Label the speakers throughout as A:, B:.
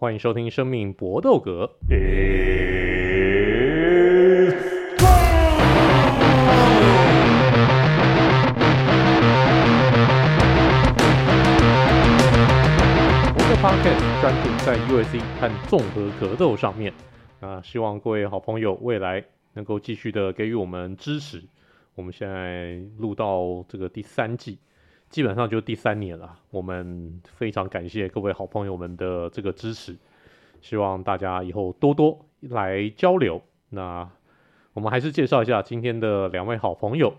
A: 欢迎收听《生命搏斗格》。我的 Podcast 专注在 UFC 和综合格斗上面啊，希望各位好朋友未来能够继续的给予我们支持。我们现在录到这个第三季。基本上就第三年了，我们非常感谢各位好朋友们的这个支持，希望大家以后多多来交流。那我们还是介绍一下今天的两位好朋友，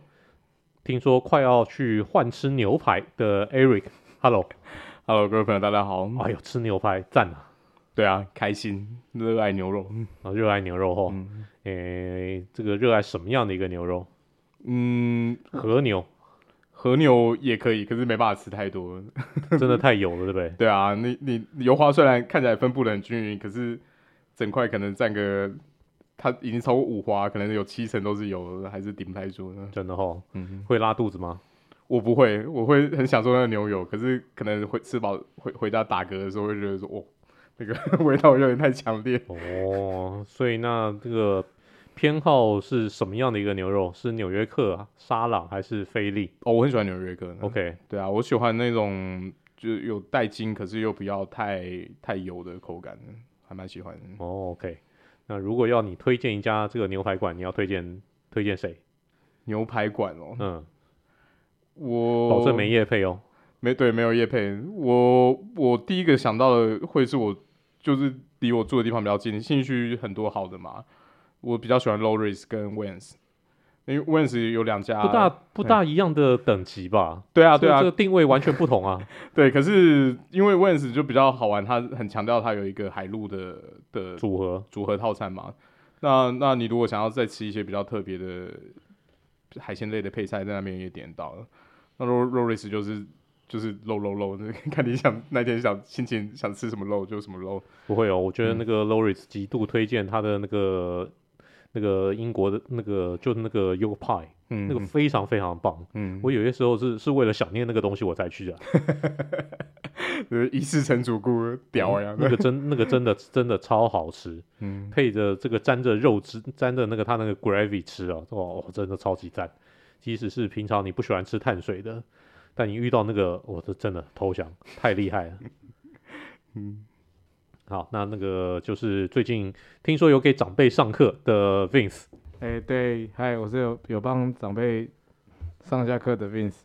A: 听说快要去换吃牛排的 Eric，Hello，Hello，
B: 各位朋友大家好。
A: 哎呦，吃牛排赞啊！
B: 对啊，开心，热爱牛肉，
A: 啊，热爱牛肉吼，嗯，诶，这个热爱什么样的一个牛肉？
B: 嗯，
A: 和牛。
B: 和牛也可以，可是没办法吃太多，
A: 真的太油了，对不对？
B: 对啊，你你油花虽然看起来分布的很均匀，可是整块可能占个，它已经超过五花，可能有七成都是油，还是顶不太住呢。
A: 真的哦，嗯，会拉肚子吗？
B: 我不会，我会很享受那个牛油，可是可能会吃饱回回家打嗝的时候会觉得说，哦，那个 味道有点太强烈。
A: 哦，所以那这个。偏好是什么样的一个牛肉？是纽约客啊、沙朗还是菲力？
B: 哦，我很喜欢纽约客。
A: OK，
B: 对啊，我喜欢那种就有带筋，可是又不要太太油的口感，还蛮喜欢的。
A: 哦，OK，那如果要你推荐一家这个牛排馆，你要推荐推荐谁？
B: 牛排馆哦，
A: 嗯，
B: 我
A: 保证没夜配哦，
B: 没对，没有夜配。我我第一个想到的会是我就是离我住的地方比较近，信义区很多好的嘛。我比较喜欢 Low Risk 跟 Wings，因为 Wings 有两家
A: 不大不大一样的等级吧？
B: 对啊，对啊，
A: 这个定位完全不同啊。
B: 对，可是因为 Wings 就比较好玩，它很强调它有一个海陆的的
A: 组合
B: 组合套餐嘛。那那你如果想要再吃一些比较特别的海鲜类的配菜，在那边也点到了。那 Low Low Risk 就是就是 low low low，看你想那天想心情想吃什么肉就什么肉。
A: 不会哦，我觉得那个 Low Risk 极度推荐它的那个。那个英国的那个就是那个 Yolk Pie，嗯，那个非常非常棒，嗯，我有些时候是是为了想念那个东西我才去的，
B: 呃，一世成主顾屌呀，
A: 那个真那个真的真的超好吃，嗯，配着这个沾着肉汁沾着那个它那个 gravy 吃啊，哦，真的超级赞，即使是平常你不喜欢吃碳水的，但你遇到那个，我这真的投降，太厉害了，嗯。好，那那个就是最近听说有给长辈上课的 Vince，
C: 哎、欸，对，嗨，我是有有帮长辈上下课的 Vince。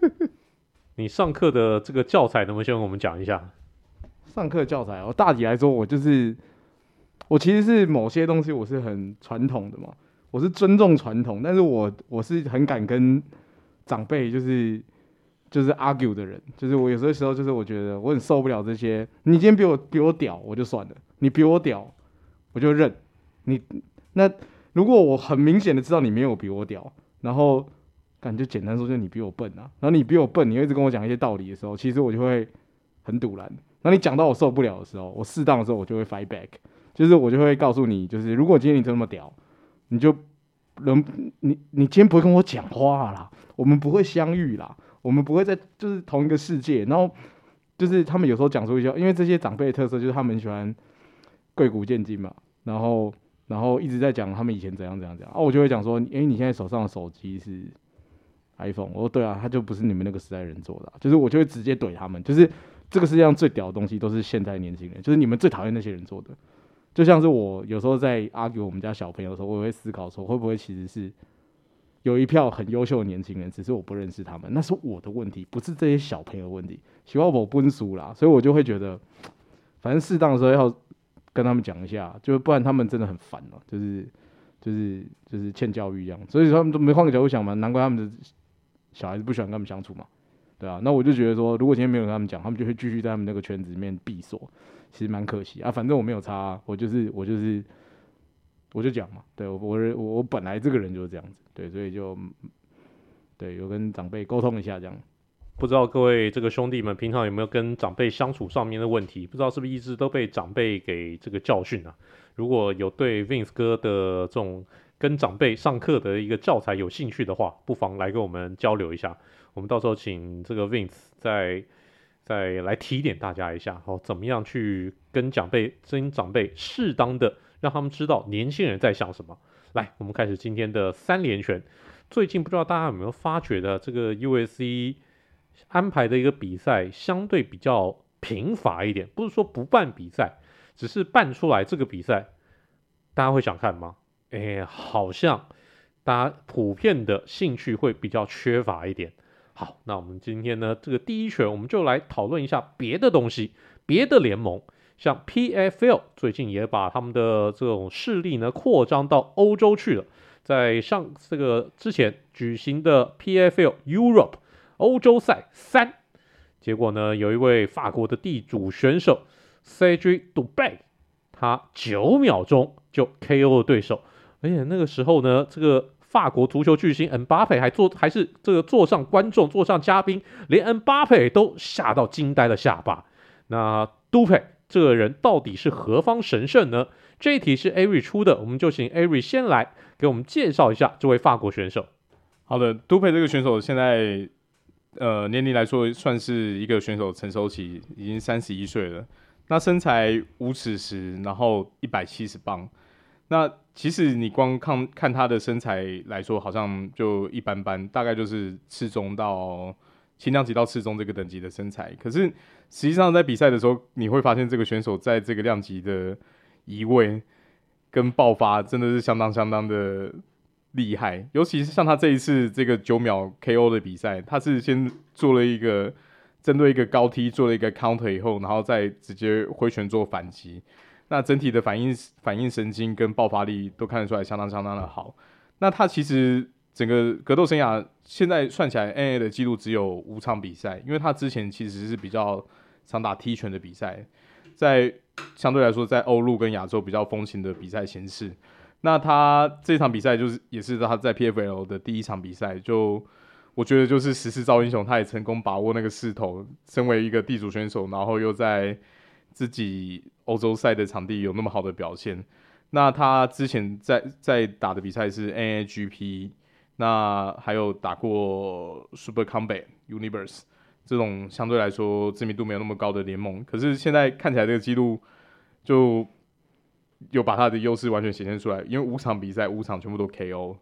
A: 你上课的这个教材能不能先跟我们讲一下？
C: 上课教材，我大体来说，我就是我其实是某些东西我是很传统的嘛，我是尊重传统，但是我我是很敢跟长辈就是。就是 argue 的人，就是我有些时候就是我觉得我很受不了这些。你今天比我比我屌，我就算了；你比我屌，我就认。你那如果我很明显的知道你没有比我屌，然后感觉简单说就是你比我笨啊。然后你比我笨，你会一直跟我讲一些道理的时候，其实我就会很赌烂。然后你讲到我受不了的时候，我适当的时候我就会 fight back，就是我就会告诉你，就是如果今天你这么屌，你就能你你今天不会跟我讲话啦，我们不会相遇啦。我们不会在就是同一个世界，然后就是他们有时候讲出一些，因为这些长辈的特色就是他们喜欢贵古贱今嘛，然后然后一直在讲他们以前怎样怎样怎样，啊，我就会讲说，诶，你现在手上的手机是 iPhone，我说对啊，他就不是你们那个时代人做的，就是我就会直接怼他们，就是这个世界上最屌的东西都是现在年轻人，就是你们最讨厌那些人做的，就像是我有时候在 argue 我们家小朋友的时候，我也会思考说，会不会其实是。有一票很优秀的年轻人，只是我不认识他们，那是我的问题，不是这些小朋友的问题。希望我不输啦，所以我就会觉得，反正适当的时候要跟他们讲一下，就不然他们真的很烦了，就是就是就是欠教育一样。所以说他们都没换个角度想嘛，难怪他们的小孩子不喜欢跟他们相处嘛，对啊。那我就觉得说，如果今天没有跟他们讲，他们就会继续在他们那个圈子里面闭锁，其实蛮可惜啊。反正我没有差，我就是我就是。我就讲嘛，对我我我本来这个人就是这样子，对，所以就对有跟长辈沟通一下这样。
A: 不知道各位这个兄弟们平常有没有跟长辈相处上面的问题？不知道是不是一直都被长辈给这个教训啊？如果有对 Vince 哥的这种跟长辈上课的一个教材有兴趣的话，不妨来跟我们交流一下。我们到时候请这个 Vince 再再来提点大家一下，好，怎么样去跟长辈、跟长辈适当的让他们知道年轻人在想什么。来，我们开始今天的三连拳。最近不知道大家有没有发觉的，这个 USC 安排的一个比赛相对比较贫乏一点，不是说不办比赛，只是办出来这个比赛，大家会想看吗？哎，好像。大家普遍的兴趣会比较缺乏一点。好，那我们今天呢，这个第一拳我们就来讨论一下别的东西，别的联盟，像 PFL 最近也把他们的这种势力呢扩张到欧洲去了。在上这个之前举行的 PFL Europe 欧洲赛三，结果呢，有一位法国的地主选手 Cedric Doumbé，他九秒钟就 KO 了对手。而且那个时候呢，这个法国足球巨星恩巴佩还坐，还是这个座上观众、坐上嘉宾，连恩巴佩都吓到惊呆了下巴。那杜佩这个人到底是何方神圣呢？这一题是艾瑞出的，我们就请艾瑞先来给我们介绍一下这位法国选手。
B: 好的，杜佩这个选手现在呃年龄来说算是一个选手成熟期，已经三十一岁了。那身材五尺十，然后一百七十磅。那其实你光看看他的身材来说，好像就一般般，大概就是次中到轻量级到次中这个等级的身材。可是实际上在比赛的时候，你会发现这个选手在这个量级的移位跟爆发真的是相当相当的厉害。尤其是像他这一次这个九秒 KO 的比赛，他是先做了一个针对一个高踢做了一个 counter 以后，然后再直接挥拳做反击。那整体的反应反应神经跟爆发力都看得出来相当相当的好。那他其实整个格斗生涯现在算起来，N A 的记录只有五场比赛，因为他之前其实是比较常打踢拳的比赛，在相对来说在欧陆跟亚洲比较风行的比赛形式。那他这场比赛就是也是他在 PFL 的第一场比赛，就我觉得就是时势造英雄，他也成功把握那个势头，身为一个地主选手，然后又在自己。欧洲赛的场地有那么好的表现，那他之前在在打的比赛是 NAGP，那还有打过 Super Combat Universe 这种相对来说知名度没有那么高的联盟，可是现在看起来这个记录就有把他的优势完全显现出来，因为五场比赛五场全部都 KO，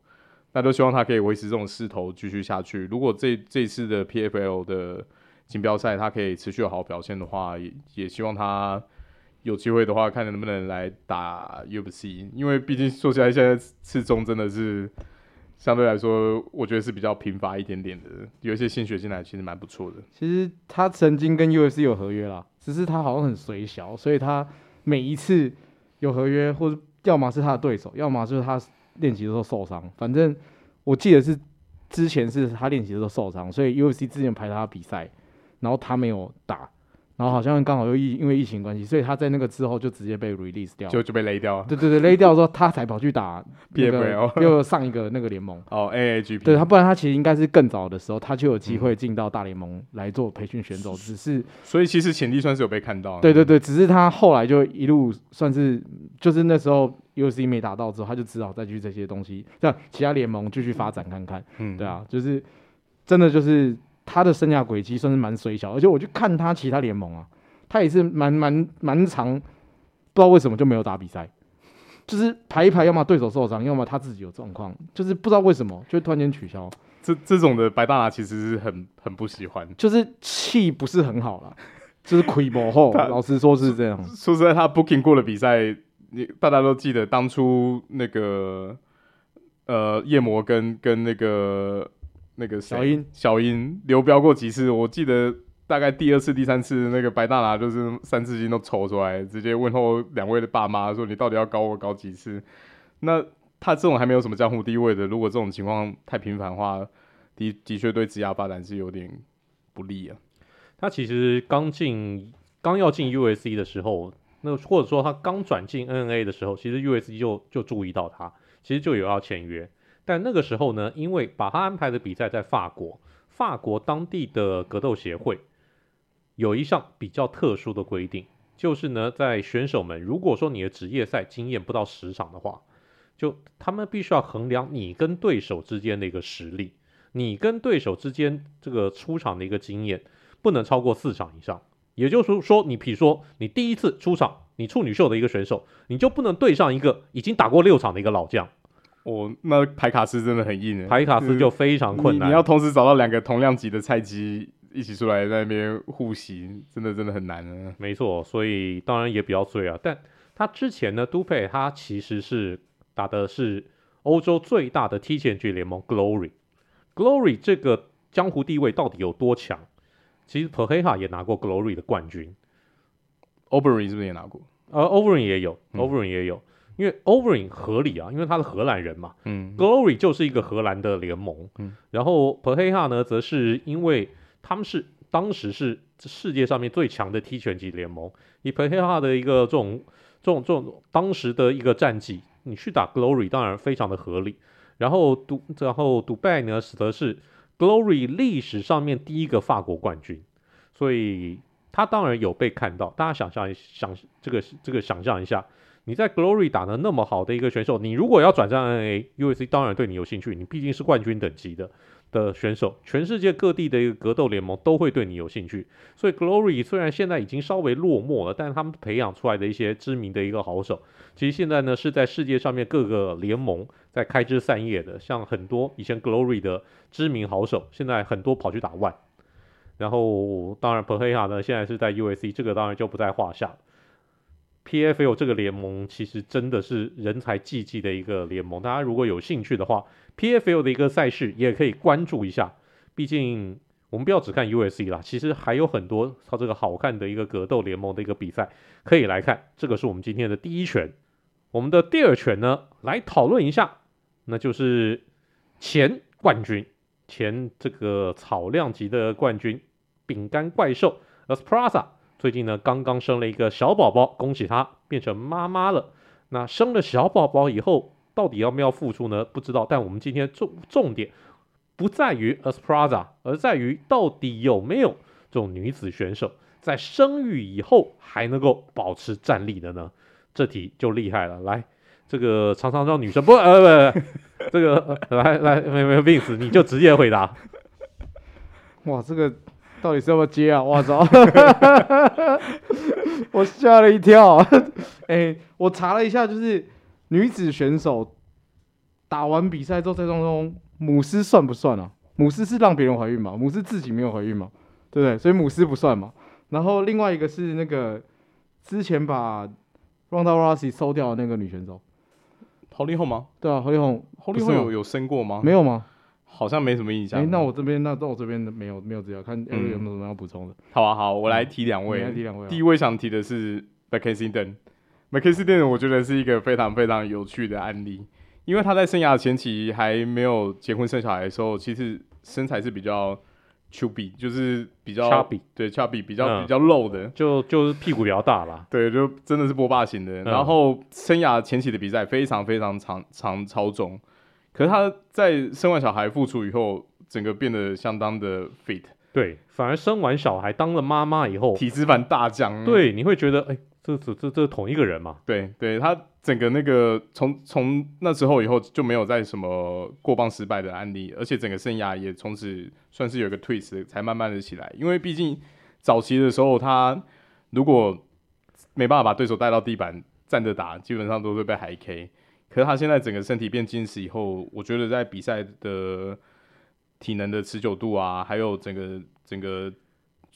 B: 那都希望他可以维持这种势头继续下去。如果这这次的 PFL 的锦标赛他可以持续有好表现的话，也也希望他。有机会的话，看能不能来打 UFC，因为毕竟说起来，现在次中真的是相对来说，我觉得是比较贫乏一点点的。有一些新血进来，其实蛮不错的。
C: 其实他曾经跟 UFC 有合约啦，只是他好像很随小，所以他每一次有合约，或者要么是他的对手，要么就是他练习的时候受伤。反正我记得是之前是他练习的时候受伤，所以 UFC 之前排他比赛，然后他没有打。然后好像刚好又疫因为疫情关系，所以他在那个之后就直接被 release 掉，
B: 就就被勒掉了。
C: 对对对，勒掉之后他才跑去打 PFL，又上一个那个联盟。
B: 哦，AAGP。
C: 对他，不然他其实应该是更早的时候，他就有机会进到大联盟来做培训选手。只是，
B: 所以其实潜力算是有被看到。
C: 对对对，只是他后来就一路算是，就是那时候 UFC 没打到之后，他就只好再去这些东西，让其他联盟继续发展看看。嗯，对啊，就是真的就是。他的生涯轨迹算是蛮水小，而且我去看他其他联盟啊，他也是蛮蛮蛮长，不知道为什么就没有打比赛，就是排一排，要么对手受伤，要么他自己有状况，就是不知道为什么就突然间取消。
B: 这这种的白大拿其实是很很不喜欢，
C: 就是气不是很好啦，就是亏不后。老实说是这样。
B: 说实在，他 booking 过的比赛，你大家都记得当初那个呃夜魔跟跟那个。那个小英，小英流标过几次？我记得大概第二次、第三次，那个白大拿就是三字经都抽出来，直接问候两位的爸妈说：“你到底要搞我搞几次？”那他这种还没有什么江湖地位的，如果这种情况太频繁的话，的的确对职业发展是有点不利啊。
A: 他其实刚进、刚要进 USC 的时候，那或者说他刚转进 NA 的时候，其实 USC 就就注意到他，其实就有要签约。但那个时候呢，因为把他安排的比赛在法国，法国当地的格斗协会有一项比较特殊的规定，就是呢，在选手们如果说你的职业赛经验不到十场的话，就他们必须要衡量你跟对手之间的一个实力，你跟对手之间这个出场的一个经验不能超过四场以上。也就是说，你比如说你第一次出场，你处女秀的一个选手，你就不能对上一个已经打过六场的一个老将。
B: 哦，那排卡斯真的很硬，
A: 排卡斯就非常困难。
B: 你，你要同时找到两个同量级的菜鸡一起出来在那边互袭，真的真的很难啊。
A: 没错，所以当然也比较醉啊。但他之前呢，都佩他其实是打的是欧洲最大的 T 拳击联盟 Glory。Glory 这个江湖地位到底有多强？其实 Pereira 也拿过 Glory 的冠军
B: ，Overeem 是不是也拿过？
A: 呃，Overeem 也有，Overeem 也有。因为 Overing 合理啊，因为他是荷兰人嘛。
B: 嗯
A: ，Glory 就是一个荷兰的联盟。
B: 嗯，
A: 然后 Pereira 呢，则是因为他们是当时是世界上面最强的踢拳击联盟，以 Pereira 的一个这种这种这种当时的一个战绩，你去打 Glory 当然非常的合理。然后独然后独拜呢，则是 Glory 历史上面第一个法国冠军，所以他当然有被看到。大家想象想这个这个想象一下。你在 Glory 打得那么好的一个选手，你如果要转战 NA，UFC 当然对你有兴趣。你毕竟是冠军等级的的选手，全世界各地的一个格斗联盟都会对你有兴趣。所以 Glory 虽然现在已经稍微落寞了，但是他们培养出来的一些知名的一个好手，其实现在呢是在世界上面各个联盟在开枝散叶的。像很多以前 Glory 的知名好手，现在很多跑去打 ONE。然后当然 p e r e a 呢现在是在 UFC，这个当然就不在话下了。PFL 这个联盟其实真的是人才济济的一个联盟，大家如果有兴趣的话，PFL 的一个赛事也可以关注一下。毕竟我们不要只看 UFC 啦，其实还有很多它这个好看的一个格斗联盟的一个比赛可以来看。这个是我们今天的第一拳，我们的第二拳呢，来讨论一下，那就是前冠军，前这个草量级的冠军，饼干怪兽 Esparza 最近呢，刚刚生了一个小宝宝，恭喜她变成妈妈了。那生了小宝宝以后，到底要不要复出呢？不知道。但我们今天重重点不在于 Esparza，而在于到底有没有这种女子选手在生育以后还能够保持站立的呢？这题就厉害了。来，这个常常让女生不呃不，不，这个、来来没没有病死，你就直接回答。
C: 哇，这个。到底是要不要接啊？我操！我吓了一跳。哎、欸，我查了一下，就是女子选手打完比赛之后，在当中母狮算不算啊？母狮是让别人怀孕嘛？母狮自己没有怀孕嘛？对不对？所以母狮不算嘛。然后另外一个是那个之前把 Ronda Rousey 收掉的那个女选手
B: ，Holly Holm 吗？
C: 对啊，Holly Holm，Holly Holm
B: 有有生过吗？
C: 没有吗？
B: 好像没什么印象。
C: 哎、欸，那我这边，那到我这边没有没有资料，看有没有什么要补充的、嗯。
B: 好啊，好，我来提两位。
C: 来提两位。
B: 第一位想提的是 Mackenzie Dern，Mackenzie Dern 我觉得是一个非常非常有趣的案例，因为他在生涯前期还没有结婚生小孩的时候，其实身材是比较 chubby，就是比较
A: chubby，
B: 对 chubby 比较、嗯、比较露的，
A: 就就是屁股比较大啦。
B: 对，就真的是波霸型的。嗯、然后生涯前期的比赛非常非常长长超重，可是他在生完小孩复出以后。整个变得相当的 fit，
A: 对，反而生完小孩当了妈妈以后，
B: 体脂肪大降。
A: 对，你会觉得，哎，这这这这同一个人嘛？
B: 对，对他整个那个从从那之后以后就没有再什么过磅失败的案例，而且整个生涯也从此算是有一个 twist，才慢慢的起来。因为毕竟早期的时候，他如果没办法把对手带到地板站着打，基本上都会被海 K。可是他现在整个身体变精实以后，我觉得在比赛的。体能的持久度啊，还有整个整个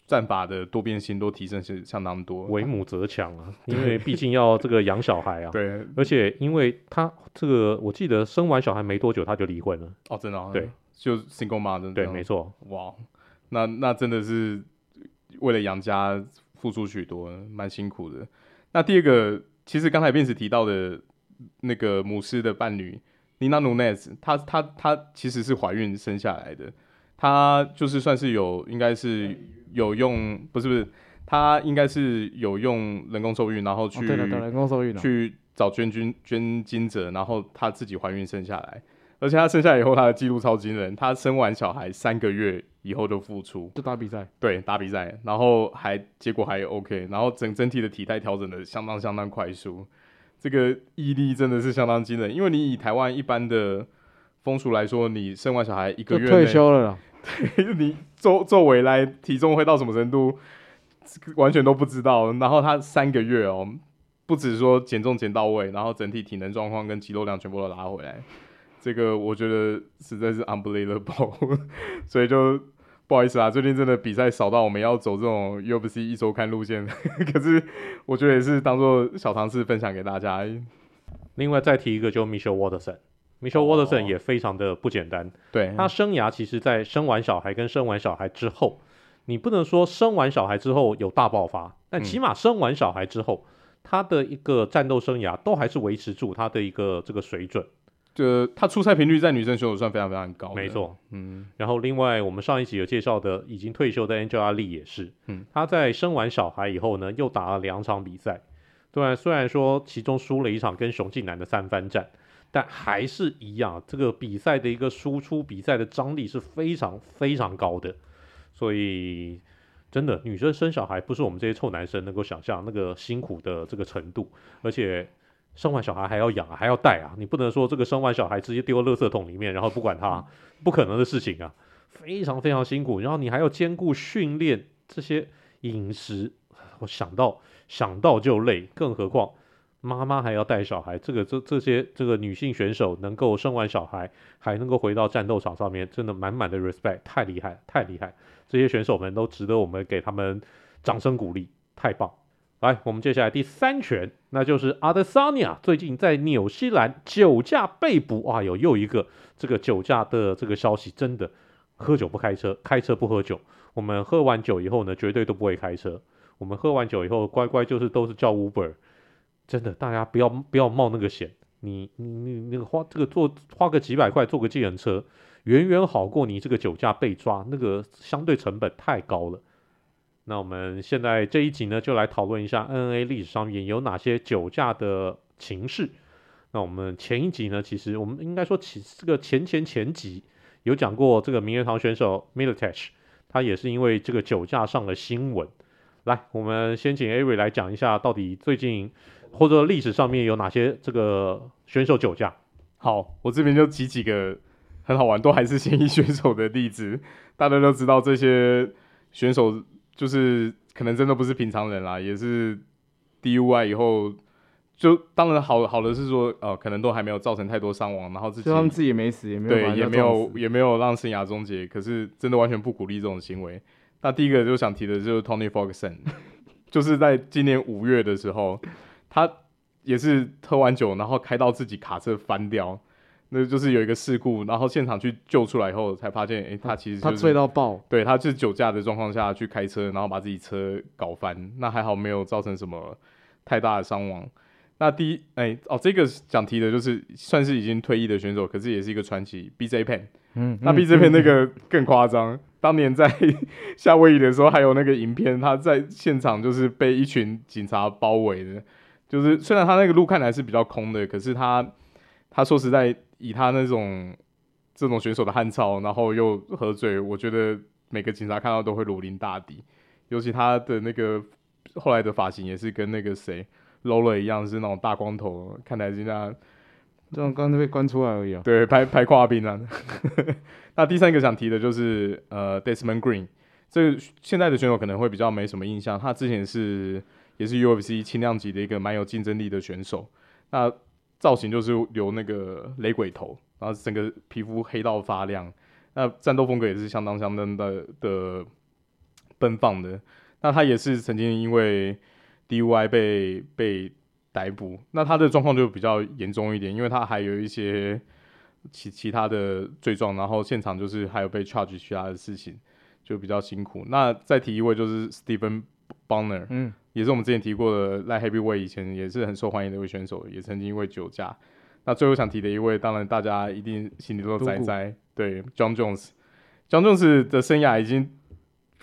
B: 战法的多变性都提升是相当多。
A: 为母则强啊，因为毕竟要这个养小孩啊。
B: 对，
A: 而且因为他这个，我记得生完小孩没多久他就离婚了。
B: 哦，真的、啊？
A: 对，
B: 就 single mother。
A: 对，没错。
B: 哇，那那真的是为了养家付出许多，蛮辛苦的。那第二个，其实刚才 Vince 提到的那个母狮的伴侣。Nina Nunes，她她她其实是怀孕生下来的，她就是算是有，应该是有用，不是不是，她应该是有用人工受孕，然后去、
C: 哦、人工受孕
B: 去找捐精捐精者，然后她自己怀孕生下来，而且她生下来以后，她的记录超惊人，她生完小孩三个月以后就复出，
C: 就打比赛，
B: 对，打比赛，然后还结果还 OK，然后整整体的体态调整的相当相当快速。这个毅力真的是相当惊人，因为你以台湾一般的风俗来说，你生完小孩一个月
C: 退休了，
B: 你做做回来体重会到什么程度，完全都不知道。然后他三个月哦，不只说减重减到位，然后整体体能状况跟肌肉量全部都拉回来，这个我觉得实在是 unbelievable。所以就不好意思啊，最近真的比赛少到我们要走这种 UFC 一周看路线，可是我觉得也是当做小尝试分享给大家。
A: 另外再提一个，就 Michelle Waterson。Michelle Waterson 也非常的不简单，
B: 对，
A: 他生涯其实，在生完小孩跟生完小孩之后，你不能说生完小孩之后有大爆发，但起码生完小孩之后，他的一个战斗生涯都还是维持住他的一个这个水准，
B: 就他出赛频率在女生选手算非常非常高，
A: 没错，嗯，然后另外我们上一集有介绍的已经退休的 Angela Lee 也是，嗯，她在生完小孩以后呢，又打了两场比赛，对，虽然说其中输了一场跟熊静南的三番战。但还是一样，这个比赛的一个输出，比赛的张力是非常非常高的，所以真的女生生小孩不是我们这些臭男生能够想象那个辛苦的这个程度，而且生完小孩还要养啊，还要带啊，你不能说这个生完小孩直接丢垃圾桶里面，然后不管他，不可能的事情啊，非常非常辛苦，然后你还要兼顾训练这些饮食，我想到想到就累，更何况。妈妈还要带小孩，这个这这些这个女性选手能够生完小孩还能够回到战斗场上面，真的满满的 respect，太厉害，太厉害！这些选手们都值得我们给他们掌声鼓励，太棒！来，我们接下来第三拳，那就是 Adesanya 最近在纽西兰酒驾被捕，啊，有又一个这个酒驾的这个消息，真的喝酒不开车，开车不喝酒。我们喝完酒以后呢，绝对都不会开车。我们喝完酒以后，乖乖就是都是叫 Uber。真的，大家不要不要冒那个险。你你你那个花这个坐花个几百块坐个计程车，远远好过你这个酒驾被抓，那个相对成本太高了。那我们现在这一集呢，就来讨论一下 N A 历史上面有哪些酒驾的情事。那我们前一集呢，其实我们应该说其这个前前前集有讲过这个名人堂选手 Miletich，他也是因为这个酒驾上了新闻。来，我们先请 Avery 来讲一下到底最近。或者历史上面有哪些这个选手酒驾？
B: 好，我这边就举几个很好玩，都还是现役选手的例子。大家都知道这些选手就是可能真的不是平常人啦，也是 DUI 以后就当然好好的是说，呃，可能都还没有造成太多伤亡，然后自己他们
C: 自己也没死，也没有
B: 对，也没有也没有让生涯终结。可是真的完全不鼓励这种行为。那第一个就想提的就是 Tony Ferguson，就是在今年五月的时候。他也是喝完酒，然后开到自己卡车翻掉，那就是有一个事故，然后现场去救出来以后，才发现，诶、欸，他其实、就是、
C: 他醉到爆，
B: 对，他就是酒驾的状况下去开车，然后把自己车搞翻，那还好没有造成什么太大的伤亡。那第一，哎、欸，哦，这个想提的就是算是已经退役的选手，可是也是一个传奇，BJ Penn，嗯，那 BJ Penn 那个更夸张，嗯、当年在 夏威夷的时候，还有那个影片，他在现场就是被一群警察包围的。就是虽然他那个路看来是比较空的，可是他他说实在，以他那种这种选手的汉操，然后又喝醉，我觉得每个警察看到都会如临大敌。尤其他的那个后来的发型也是跟那个谁 Lola 一样，是那种大光头，看来人家
C: 这种刚才被关出来而已啊。
B: 对，拍拍跨兵啊。那第三个想提的就是呃 Desmond Green，这现在的选手可能会比较没什么印象，他之前是。也是 UFC 轻量级的一个蛮有竞争力的选手，那造型就是留那个雷鬼头，然后整个皮肤黑到发亮，那战斗风格也是相当相当的的奔放的。那他也是曾经因为 DUI 被被逮捕，那他的状况就比较严重一点，因为他还有一些其其他的罪状，然后现场就是还有被 charge 其他的事情，就比较辛苦。那再提一位就是 Stephen Bonner，嗯。也是我们之前提过的 Light Heavyweight，以前也是很受欢迎的一位选手，也曾经因为酒驾。那最后想提的一位，当然大家一定心里都在在，对，John Jones。John Jones 的生涯已经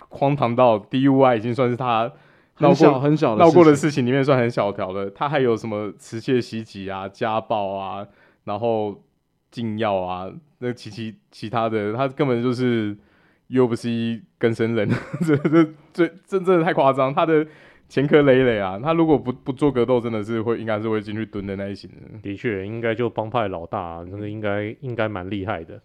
B: 荒唐到 DUI 已经算是他
C: 闹过很小
B: 闹过的事情里面算很小条的。他还有什么持械袭击啊、家暴啊，然后禁药啊，那其其其他的，他根本就是又不是一根生人，这这这真的太夸张，他的。前科累累啊！他如果不不做格斗，真的是会应该是会进去蹲的那一型的。
A: 的确，应该就帮派老大，那个应该应该蛮厉害的。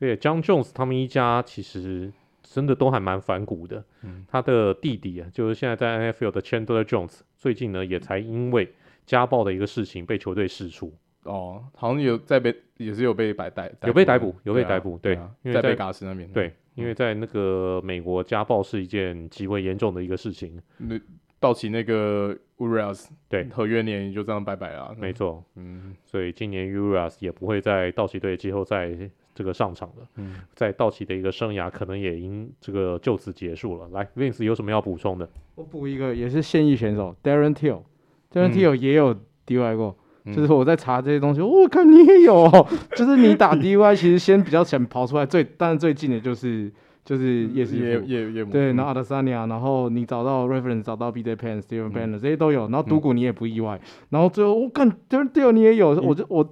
A: 对，Jon Jones 他们一家其实真的都还蛮反骨的。嗯，他的弟弟啊，就是现在在 NFL 的 Chandler Jones，最近呢也才因为家暴的一个事情被球队释出。
B: 哦，好像有在被，也是有被逮逮，
A: 有被逮捕，有被逮捕，对，因为
B: 在贝卡斯那边，
A: 对，因为在那个美国家暴是一件极为严重的一个事情。
B: 那道奇那个 Urias
A: 对。
B: 合约年也就这样拜拜了，
A: 没错，嗯，所以今年 Urias 也不会在道奇队季后赛这个上场了，嗯，在道奇的一个生涯可能也因这个就此结束了。来，Vince 有什么要补充的？
C: 我补一个，也是现役选手 Darren Till，Darren Till 也有 DUI 过。就是我在查这些东西，我、嗯、看你也有，就是你打 DUI 其实先比较想跑出来最，但是最近的就是就是叶师傅，叶叶对，然后 Adesanya，然后你找到 reference 找到 BJ Penn、Steven Banner 这些都有，然后独股你也不意外，嗯、然后最后我看 Darren 你也有，我就我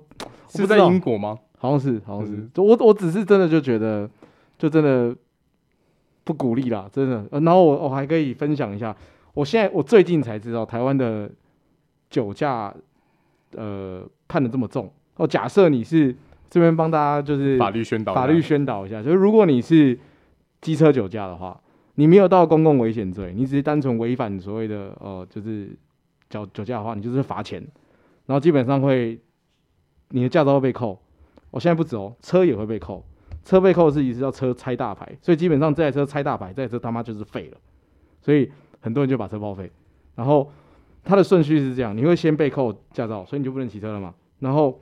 B: 是在英国吗？
C: 好像是，好像是，嗯、我我只是真的就觉得，就真的不鼓励啦，真的。然后我我还可以分享一下，我现在我最近才知道台湾的酒驾。呃，判的这么重。哦。假设你是这边帮大家就是
B: 法律宣导，
C: 法律宣导一下，就是如果你是机车酒驾的话，你没有到公共危险罪，你只是单纯违反所谓的呃，就是酒酒驾的话，你就是罚钱，然后基本上会你的驾照会被扣。我、现在不止哦，车也会被扣，车被扣是一直叫车拆大牌，所以基本上这台车拆大牌，这台车他妈就是废了，所以很多人就把车报废，然后。它的顺序是这样：你会先被扣驾照，所以你就不能骑车了嘛。然后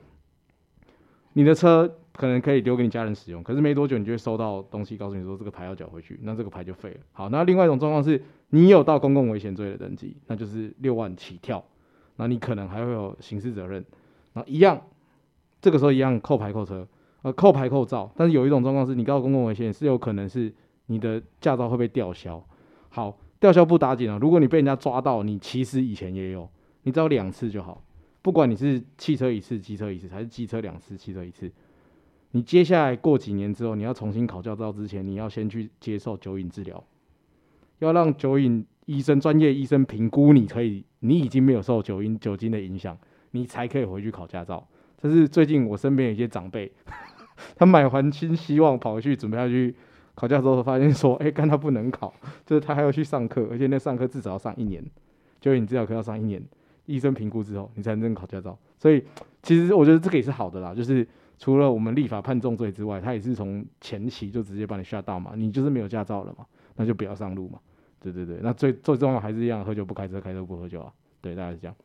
C: 你的车可能可以留给你家人使用，可是没多久你就会收到东西，告诉你说这个牌要缴回去，那这个牌就废了。好，那另外一种状况是你有到公共危险罪的登记，那就是六万起跳，那你可能还会有刑事责任。那一样，这个时候一样扣牌扣车，呃，扣牌扣照。但是有一种状况是你告公共危险是有可能是你的驾照会被吊销。好。吊销不打紧啊！如果你被人家抓到，你其实以前也有，你只要两次就好。不管你是汽车一次、机车一次，还是机车两次、汽车一次，你接下来过几年之后，你要重新考驾照之前，你要先去接受酒瘾治疗，要让酒瘾医生、专业医生评估你可以，你已经没有受酒瘾酒精的影响，你才可以回去考驾照。这是最近我身边有一些长辈，他满怀新希望跑回去准备要去。考驾照之后发现说，哎、欸，干他不能考，就是他还要去上课，而且那上课至少要上一年，就你至少可要上一年，医生评估之后你才能考驾照。所以其实我觉得这个也是好的啦，就是除了我们立法判重罪之外，他也是从前期就直接把你吓到嘛，你就是没有驾照了嘛，那就不要上路嘛。对对对，那最最重要还是一样，喝酒不开车，开车不喝酒啊。对，大概是这样。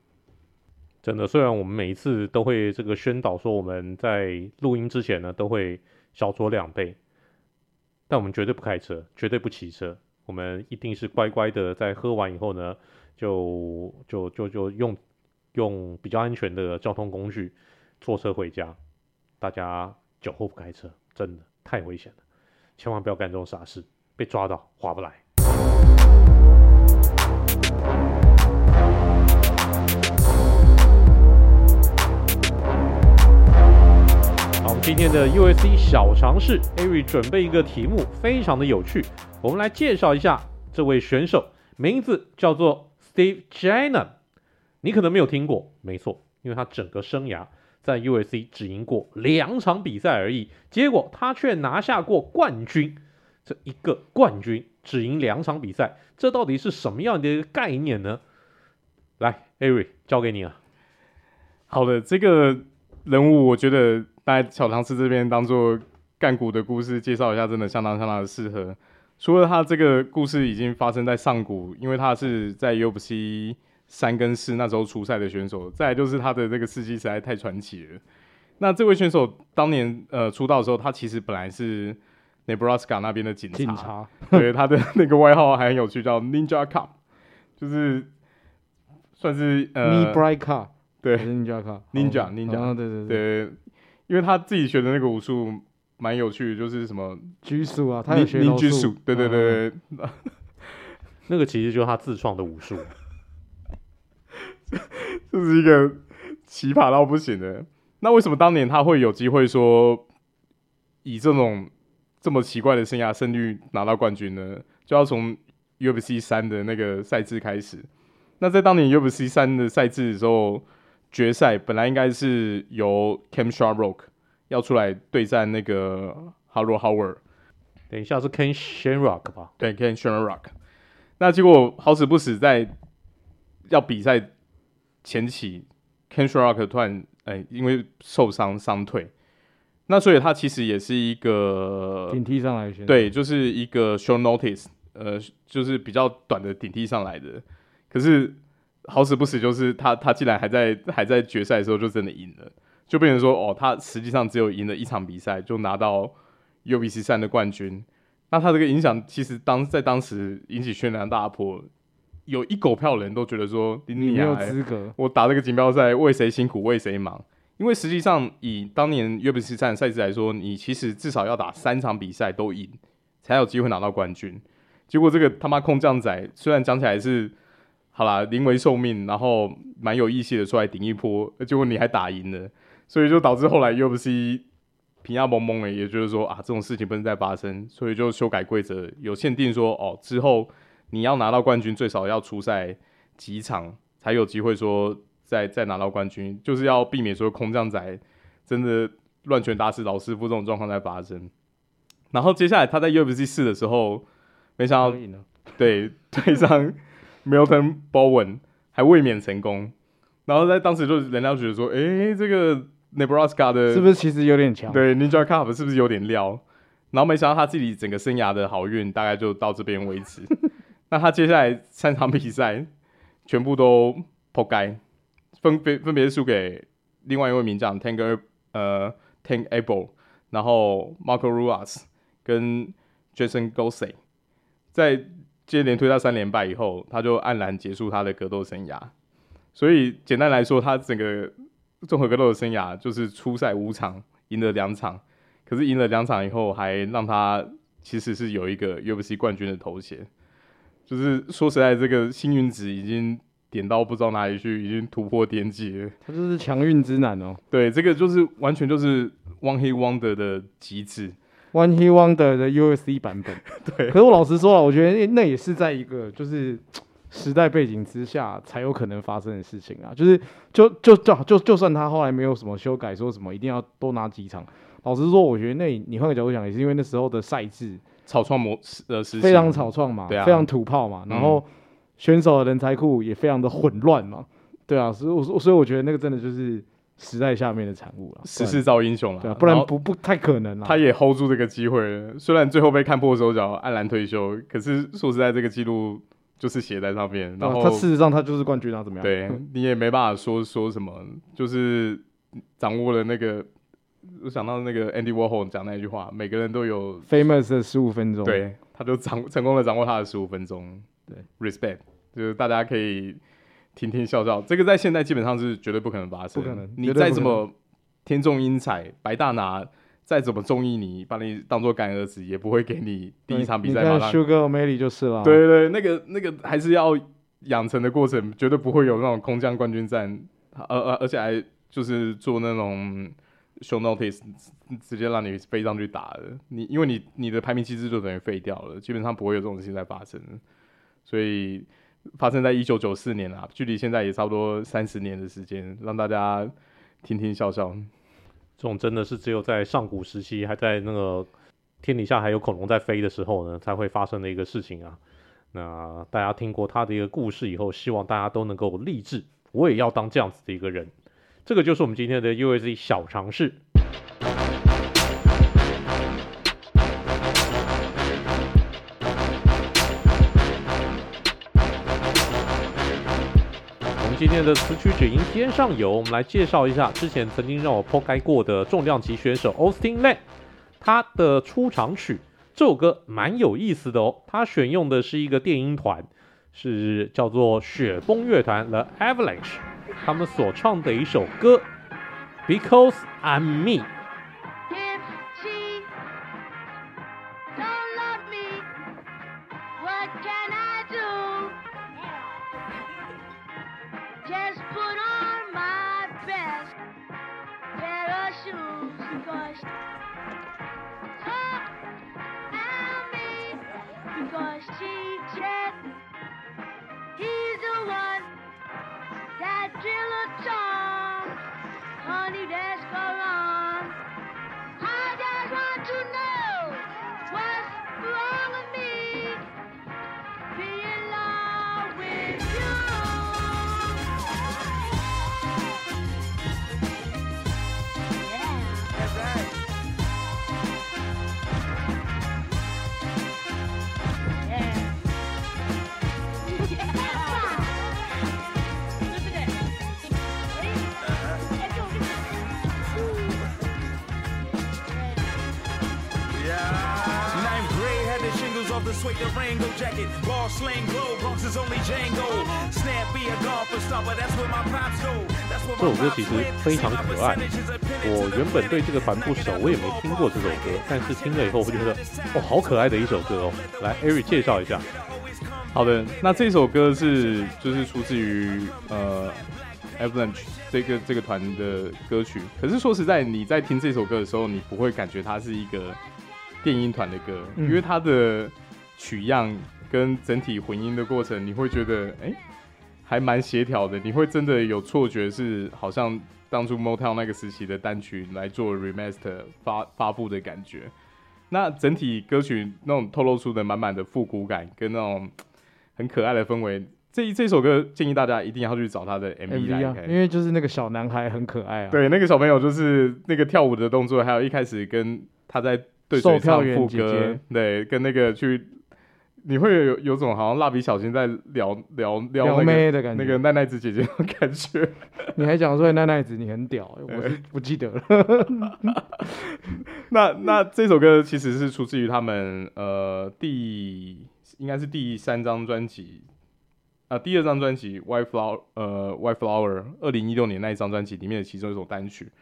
A: 真的，虽然我们每一次都会这个宣导说我们在录音之前呢都会小酌两杯。但我们绝对不开车，绝对不骑车。我们一定是乖乖的，在喝完以后呢，就就就就用用比较安全的交通工具坐车回家。大家酒后不开车，真的太危险了，千万不要干这种傻事，被抓到划不来。好今天的 U.S.C 小尝试，Ari 准备一个题目，非常的有趣。我们来介绍一下这位选手，名字叫做 Steve Jennum。你可能没有听过，没错，因为他整个生涯在 UFC 只赢过两场比赛而已，结果他却拿下过冠军。这一个冠军只赢两场比赛，这到底是什么样的一个概念呢？来，Ari 交给你了。
B: 好的，这个人物我觉得。大家小常识这边当做干股的故事介绍一下，真的相当相当的适合。除了他这个故事已经发生在上古，因为他是在 UFC 三跟四那时候出赛的选手，再来就是他的这个事迹实在太传奇了。那这位选手当年呃出道的时候，他其实本来是 Nebraska 那边的警察，警察。对他的那个外号还很有趣，叫 Ninja Cop，就是算是呃
C: Nebraska
B: 对
C: Ninja Cop
B: Ninja Ninja、哦、对对对。对因为他自己学的那个武术蛮有趣的，就是什么
C: 拘束啊，他也学柔术，
B: 对对对，
A: 嗯、那个其实就是他自创的武术，
B: 这是一个奇葩到不行的。那为什么当年他会有机会说以这种这么奇怪的生涯胜率拿到冠军呢？就要从 UFC 三的那个赛制开始。那在当年 UFC 三的赛制的时候。决赛本来应该是由 Cam Shamrock 要出来对战那个 Harold Howard。
A: 等一下是 Ken Shamrock 吧？
B: 对，Ken Shamrock。那结果好死不死，在要比赛前期，Ken Shamrock 突然哎，因为受伤伤退。那所以他其实也是一个
C: 顶替上来的，
B: 对，就是一个 short notice，呃，就是比较短的顶替上来的。可是好死不死，就是他他竟然还在还在决赛的时候就真的赢了，就变成说哦，他实际上只有赢了一场比赛就拿到 UBC 三的冠军。那他这个影响其实当在当时引起轩然大波，有一狗票人都觉得说你
C: 没有资格，
B: 我打这个锦标赛为谁辛苦为谁忙。因为实际上，以当年 UFC 站赛制来说，你其实至少要打三场比赛都赢，才有机会拿到冠军。结果这个他妈空降仔，虽然讲起来是好啦，临危受命，然后蛮有义气的出来顶一波，结果你还打赢了，所以就导致后来 UFC 平压蒙蒙的，也就是说啊，这种事情不能再发生，所以就修改规则，有限定说哦，之后你要拿到冠军，最少要出赛几场，才有机会说。再再拿到冠军，就是要避免说空降仔真的乱拳打死老师傅这种状况在发生。然后接下来他在 UFC 四的时候，没想到 对对上 Milton Bowen 还卫冕成功。然后在当时就人家觉得说，哎、欸，这个 Nebraska 的
C: 是不是其实有点强？
B: 对，Ninja Cup 是不是有点料？然后没想到他自己整个生涯的好运大概就到这边为止。那他接下来三场比赛全部都扑街。分别分别输给另外一位名将 Tank 呃 Tank Able，然后 Marco Ruas 跟 Jason g o s e 在接连推他三连败以后，他就黯然结束他的格斗生涯。所以简单来说，他整个综合格斗的生涯就是初赛五场，赢了两场，可是赢了两场以后，还让他其实是有一个 UFC 冠军的头衔。就是说实在，这个幸运值已经。点到不知道哪里去，已经突破天际了。
C: 他就是强运之男哦。
B: 对，这个就是完全就是 One Hit Wonder 的极致
C: ，One Hit Wonder 的 U S C 版本。
B: 对。
C: 可是我老实说了，我觉得那也是在一个就是时代背景之下才有可能发生的事情啊。就是就就就就就算他后来没有什么修改，说什么一定要多拿几场。老实说，我觉得那你换个角度讲，也是因为那时候的赛制
B: 草创模式呃，
C: 非常草创嘛，
B: 对啊，
C: 非常土炮嘛，然后。嗯选手的人才库也非常的混乱嘛，对啊，所以我所以我觉得那个真的就是时代下面的产物了，
B: 时势造英雄了，
C: 对啊，不然不不太可能啊。
B: 他也 hold 住这个机会了，虽然最后被看破手脚，黯然退休，可是说实在，这个记录就是写在上面。然后
C: 他事实上他就是冠军啊，怎么样？
B: 对你也没办法说说什么，就是掌握了那个，我想到那个 Andy Warhol 讲那句话，每个人都有
C: famous 的十五分钟，
B: 对，他都掌成功的掌握他的十五分钟。
C: 对
B: ，respect，就是大家可以听听笑笑，这个在现在基本上是绝对不可能发生。
C: 不可能，
B: 你再怎么天纵英才，白大拿再怎么中意你，把你当做干儿子，也不会给你第一场比赛马上。
C: Sugar O'Malley 就是了。
B: 对对，那个那个还是要养成的过程，绝对不会有那种空降冠军战，而而而且还就是做那种 show notice，直接让你飞上去打的。你因为你你的排名机制就等于废掉了，基本上不会有这种事情在发生。所以发生在一九九四年啊，距离现在也差不多三十年的时间，让大家听听笑笑。
A: 这种真的是只有在上古时期，还在那个天底下还有恐龙在飞的时候呢，才会发生的一个事情啊。那大家听过他的一个故事以后，希望大家都能够励志，我也要当这样子的一个人。这个就是我们今天的 UFC 小尝试。我们。今天的词曲只应天上有，我们来介绍一下之前曾经让我扑街过的重量级选手 Austin Lane，他的出场曲这首歌蛮有意思的哦，他选用的是一个电音团，是叫做雪崩乐团 The Avalanche，他们所唱的一首歌 Because I'm Me。这首歌其实非常可爱。我原本对这个团不熟，我也没听过这首歌，但是听了以后，我觉得哦，好可爱的一首歌哦。来，Eric 介绍一下。
B: 好的，那这首歌是就是出自于呃 Avalanche 这个这个团的歌曲。可是说实在，你在听这首歌的时候，你不会感觉它是一个电音团的歌，嗯、因为它的取样跟整体混音的过程，你会觉得哎。欸还蛮协调的，你会真的有错觉是好像当初 Motown 那个时期的单曲来做 remaster 发发布的感觉。那整体歌曲那种透露出的满满的复古感跟那种很可爱的氛围，这这首歌建议大家一定要去找他的 MV 来看，
C: 因为就是那个小男孩很可爱啊。
B: 对，那个小朋友就是那个跳舞的动作，还有一开始跟他在对嘴唱副歌，对，跟那个去。你会有有种好像蜡笔小新在聊聊聊那个
C: 妹的感觉，
B: 那个奈奈子姐姐的感觉。
C: 你还讲说奈奈子你很屌，欸，我是不记得了。
B: 那那这首歌其实是出自于他们呃第应该是第三张专辑啊，第二张专辑《White Flower》呃《White Flower》二零一六年那一张专辑里面的其中一首单曲。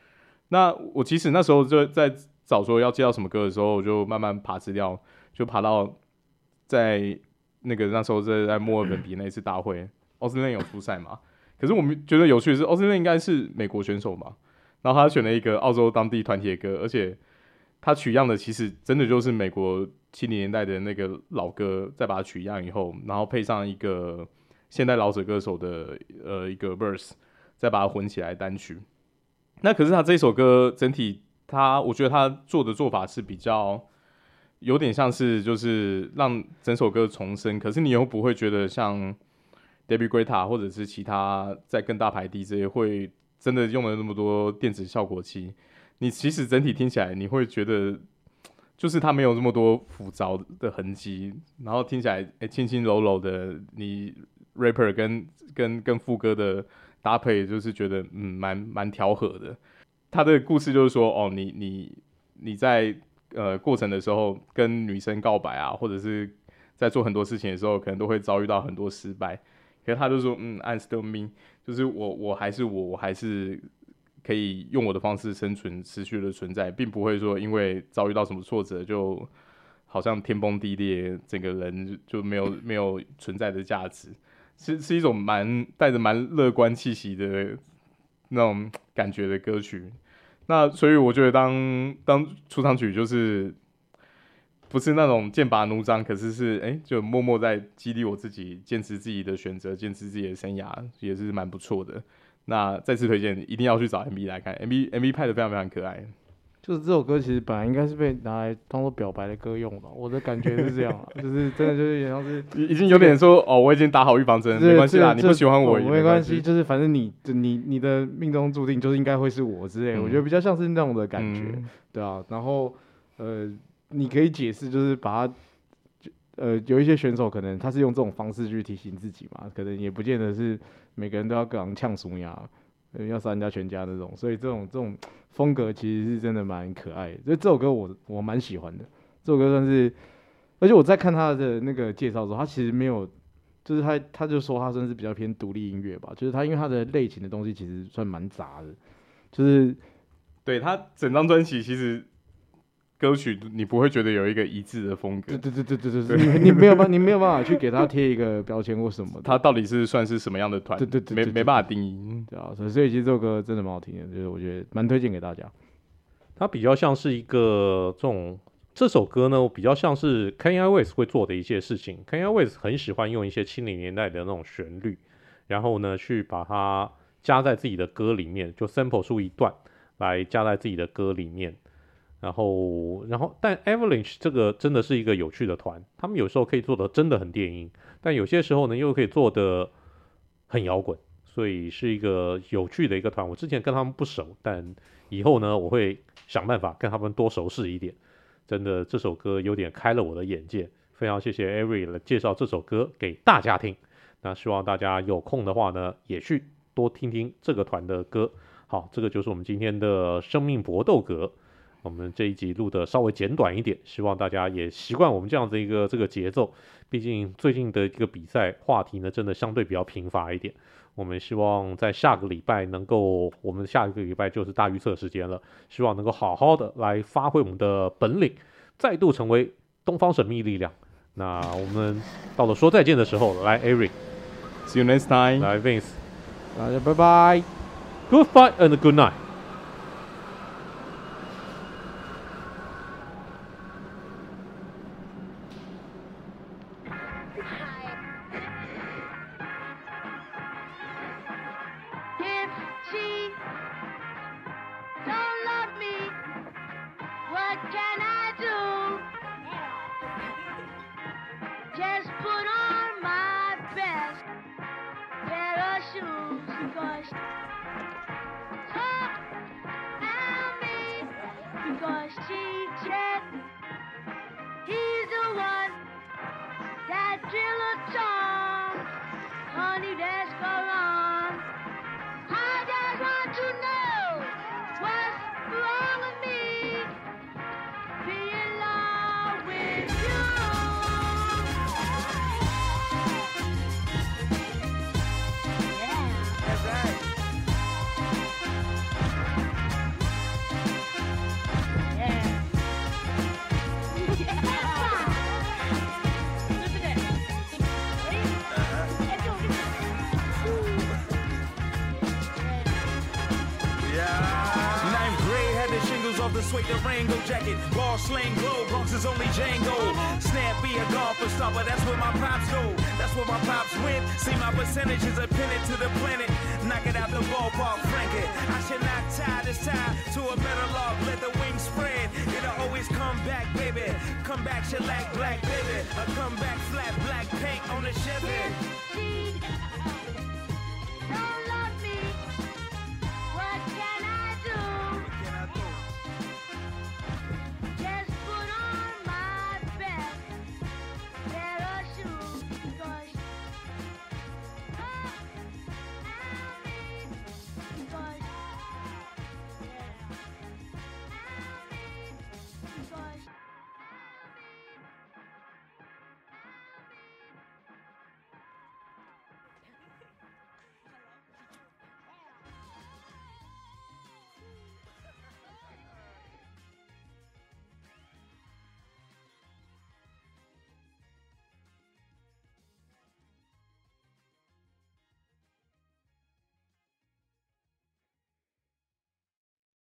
B: 那我其实那时候就在找说要介绍什么歌的时候，我就慢慢爬资料，就爬到。在那个那时候在在墨尔本比那一次大会，奥斯汀有出赛嘛？可是我们觉得有趣的是，奥斯汀应该是美国选手嘛，然后他选了一个澳洲当地团体的歌，而且他取样的其实真的就是美国七零年代的那个老歌，再把它取样以后，然后配上一个现代饶舌歌手的呃一个 verse，再把它混起来单曲。那可是他这首歌整体他，我觉得他做的做法是比较。有点像是就是让整首歌重生，可是你又不会觉得像 Debbie g r e t a 或者是其他在更大牌 DJ 会真的用了那么多电子效果器。你其实整体听起来，你会觉得就是它没有那么多复杂的痕迹，然后听起来诶轻轻柔柔的。你 rapper 跟跟跟副歌的搭配，就是觉得嗯蛮蛮调和的。他的故事就是说，哦，你你你在。呃，过程的时候跟女生告白啊，或者是在做很多事情的时候，可能都会遭遇到很多失败。可是他就说，嗯，I'm still me，就是我，我还是我，我还是可以用我的方式生存，持续的存在，并不会说因为遭遇到什么挫折，就好像天崩地裂，整个人就没有没有存在的价值。是是一种蛮带着蛮乐观气息的那种感觉的歌曲。那所以我觉得当当出场曲就是不是那种剑拔弩张，可是是哎、就默默在激励我自己，坚持自己的选择，坚持自己的生涯，也是蛮不错的。那再次推荐，一定要去找 MV 来看，MV MV 拍的非常非常可爱。
C: 就是这首歌其实本来应该是被拿来当做表白的歌用的，我的感觉是这样，就是真的就是像是
B: 已经有点说哦，我已经打好预防针，没关系啦，你不喜欢我也
C: 没关系，就是反正你你你的命中注定就是应该会是我之类，嗯、我觉得比较像是那种的感觉，嗯、对啊，然后呃，你可以解释就是把它，呃，有一些选手可能他是用这种方式去提醒自己嘛，可能也不见得是每个人都要跟人呛苏牙。要杀人家全家那种，所以这种这种风格其实是真的蛮可爱的。所以这首歌我我蛮喜欢的，这首歌算是，而且我在看他的那个介绍的时候，他其实没有，就是他他就说他算是比较偏独立音乐吧，就是他因为他的类型的东西其实算蛮杂的，就是
B: 对他整张专辑其实。歌曲你不会觉得有一个一致的风格，
C: 对对对对对对，你你没有办你没有办法去给他贴一个标签或什么，
B: 他到底是算是什么样的团？
C: 对对对，
B: 没没办法定义，
C: 对啊，所以其实这首歌真的蛮好听的，就是我觉得蛮推荐给大家。
A: 它比较像是一个这种这首歌呢，比较像是 Kanye West 会做的一些事情。Kanye West 很喜欢用一些七零年代的那种旋律，然后呢去把它加在自己的歌里面，就 sample 出一段来加在自己的歌里面。然后，然后，但 Avalanche 这个真的是一个有趣的团，他们有时候可以做的真的很电音，但有些时候呢又可以做的很摇滚，所以是一个有趣的一个团。我之前跟他们不熟，但以后呢我会想办法跟他们多熟识一点。真的，这首歌有点开了我的眼界，非常谢谢 Avery 来介绍这首歌给大家听。那希望大家有空的话呢，也去多听听这个团的歌。好，这个就是我们今天的生命搏斗格。
D: 我们这一集录的稍微简短一点，希望大家也习惯我们这样子一个这个节奏。毕竟最近的一个比赛话题呢，真的相对比较贫乏一点。我们希望在下个礼拜能够，我们下一个礼拜就是大预测时间了，希望能够好好的来发挥我们的本领，再度成为东方神秘力量。那我们到了说再见的时候，来，Eric，See
B: you next time，
D: 来，Vince，
C: 大家拜拜
D: ，Good fight and good night。Saturday
E: Love the suede Durango jacket. Ball slang glow, Bronx is only Django. Snappy a golfer stopper, that's where my pops go. That's where my pops went. See my percentages are pinned to the planet. Knock it out the ballpark, crank it. I should not tie this tie to a better log. Let the wings spread. It'll always come back, baby. Come back, shellac, black, baby. A come back, flat, black paint on the Chevy.